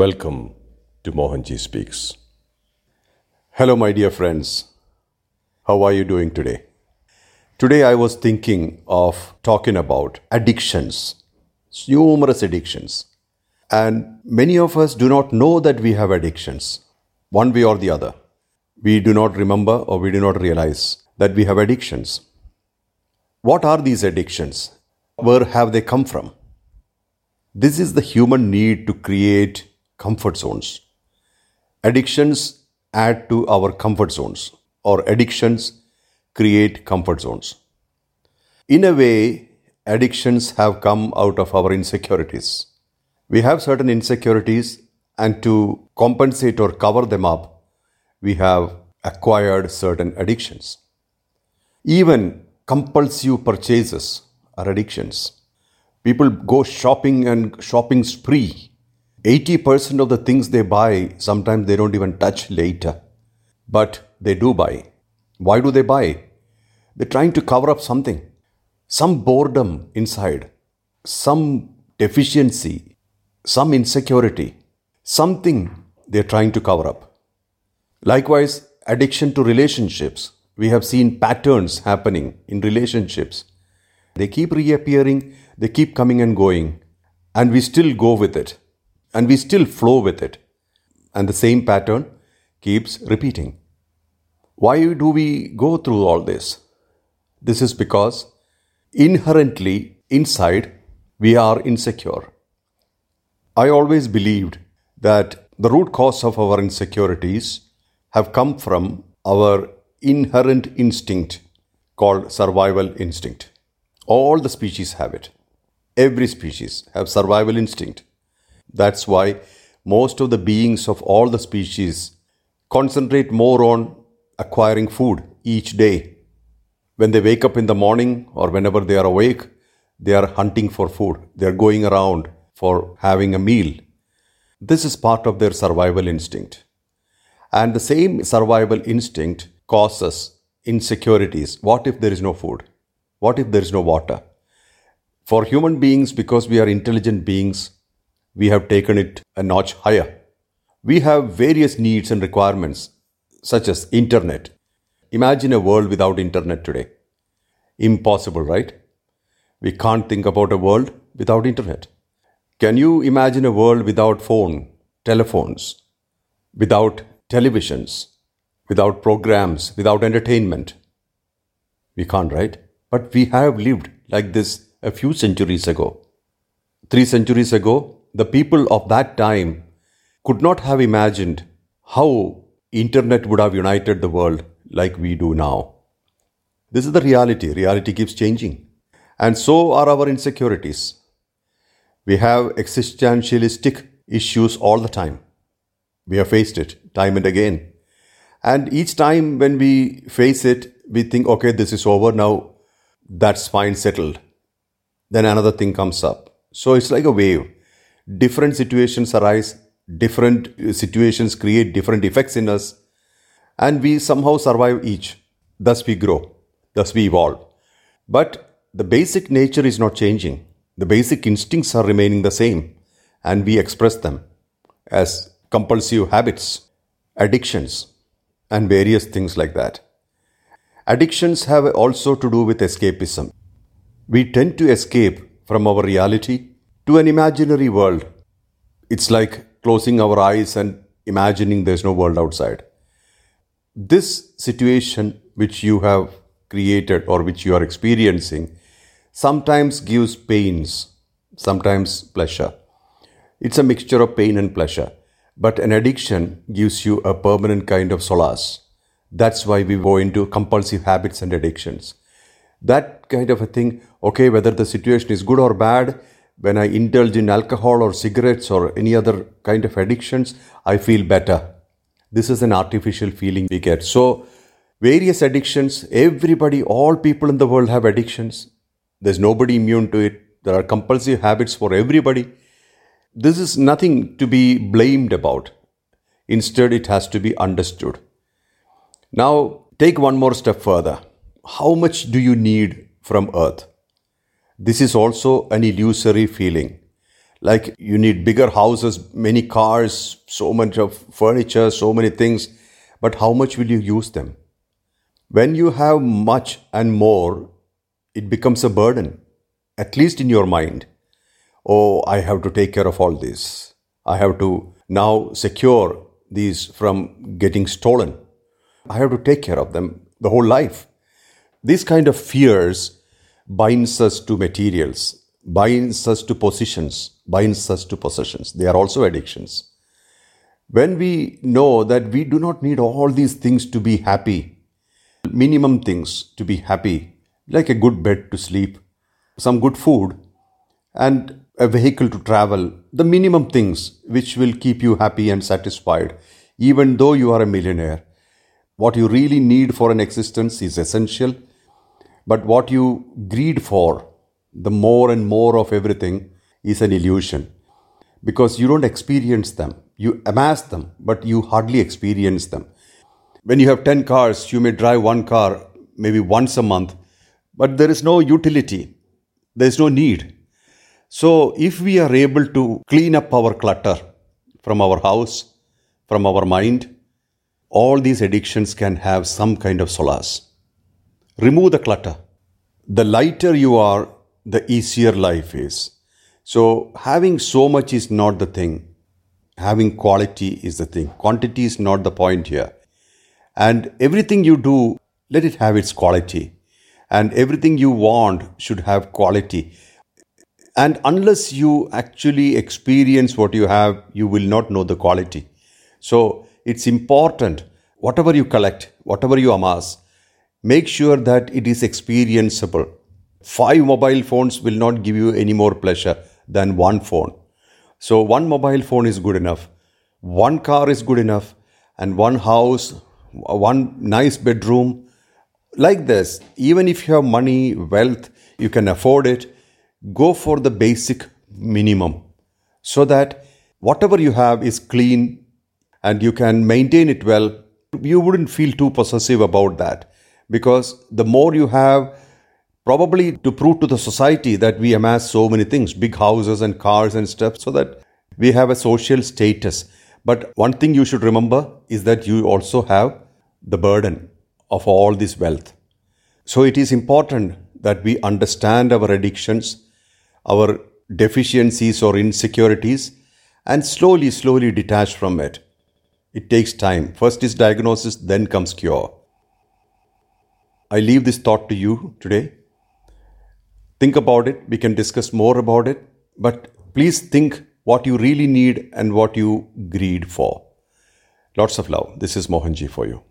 Welcome to Mohanji Speaks. Hello, my dear friends. How are you doing today? Today, I was thinking of talking about addictions, numerous addictions. And many of us do not know that we have addictions, one way or the other. We do not remember or we do not realize that we have addictions. What are these addictions? Where have they come from? This is the human need to create comfort zones. Addictions add to our comfort zones, or addictions create comfort zones. In a way, addictions have come out of our insecurities. We have certain insecurities, and to compensate or cover them up, we have acquired certain addictions. Even compulsive purchases are addictions. People go shopping and shopping spree. 80% of the things they buy, sometimes they don't even touch later. But they do buy. Why do they buy? They're trying to cover up something. Some boredom inside, some deficiency, some insecurity, something they're trying to cover up. Likewise, addiction to relationships. We have seen patterns happening in relationships. They keep reappearing, they keep coming and going, and we still go with it, and we still flow with it. And the same pattern keeps repeating. Why do we go through all this? This is because inherently inside we are insecure. I always believed that the root cause of our insecurities have come from our inherent instinct called survival instinct. All the species have it. Every species have survival instinct. That's why most of the beings of all the species concentrate more on acquiring food each day. When they wake up in the morning or whenever they are awake, they are hunting for food. They are going around for having a meal. This is part of their survival instinct. And the same survival instinct causes insecurities. What if there is no food? What if there is no water? For human beings, because we are intelligent beings, we have taken it a notch higher. We have various needs and requirements, such as internet. Imagine a world without internet today. Impossible, right? We can't think about a world without internet. Can you imagine a world without phone, telephones, without televisions, without programs, without entertainment? We can't, right? But we have lived like this a few centuries ago. Three centuries ago, the people of that time could not have imagined how internet would have united the world like we do now. This is the reality. Reality keeps changing. And so are our insecurities. We have existentialistic issues all the time. We have faced it time and again. And each time when we face it, we think, okay, this is over now, that's fine, settled. Then another thing comes up. So it's like a wave. Different situations arise, different situations create different effects in us, and we somehow survive each. Thus we grow, thus we evolve. But the basic nature is not changing. The basic instincts are remaining the same, and we express them as compulsive habits, addictions, and various things like that. Addictions have also to do with escapism. We tend to escape from our reality to an imaginary world. It's like closing our eyes and imagining there's no world outside. This situation which you have created or which you are experiencing sometimes gives pains, sometimes pleasure. It's a mixture of pain and pleasure. But an addiction gives you a permanent kind of solace. That's why we go into compulsive habits and addictions. That kind of a thing, okay, whether the situation is good or bad, when I indulge in alcohol or cigarettes or any other kind of addictions, I feel better. This is an artificial feeling we get. So, various addictions, everybody, all people in the world have addictions. There's nobody immune to it. There are compulsive habits for everybody. This is nothing to be blamed about. Instead, it has to be understood. Now, take one more step further. How much do you need from earth? This is also an illusory feeling. Like you need bigger houses, many cars, so much of furniture, so many things. But how much will you use them? When you have much and more, it becomes a burden, at least in your mind. Oh, I have to take care of all this. I have to now secure these from getting stolen. I have to take care of them the whole life. These kind of fears binds us to materials, binds us to positions, binds us to possessions. They are also addictions. When we know that we do not need all these things to be happy, minimum things to be happy, like a good bed to sleep, some good food, and a vehicle to travel, the minimum things which will keep you happy and satisfied, even though you are a millionaire. What you really need for an existence is essential, but what you greed for, the more and more of everything, is an illusion because you don't experience them. You amass them, but you hardly experience them. When you have 10 cars, you may drive one car maybe once a month, but there is no utility, there is no need. So, if we are able to clean up our clutter from our house, from our mind, all these addictions can have some kind of solace. Remove the clutter. The lighter you are, the easier life is. So, having so much is not the thing. Having quality is the thing. Quantity is not the point here. And everything you do, let it have its quality. And everything you want should have quality. And unless you actually experience what you have, you will not know the quality. So, it's important, whatever you collect, whatever you amass, make sure that it is experienceable. Five mobile phones will not give you any more pleasure than one phone. So, one mobile phone is good enough, one car is good enough, and one house, one nice bedroom. Like this, even if you have money, wealth, you can afford it, go for the basic minimum so that whatever you have is clean and you can maintain it well. You wouldn't feel too possessive about that because the more you have, probably to prove to the society that we amass so many things big houses and cars and stuff so that we have a social status. But one thing you should remember is that you also have the burden of all this wealth. So it is important that we understand our addictions our deficiencies or insecurities and slowly slowly detach from it. It takes time. First is diagnosis then comes cure i leave this thought to you today think about it. We can discuss more about it. But please think what you really need and what you greed for. Lots of love. This is Mohanji for you.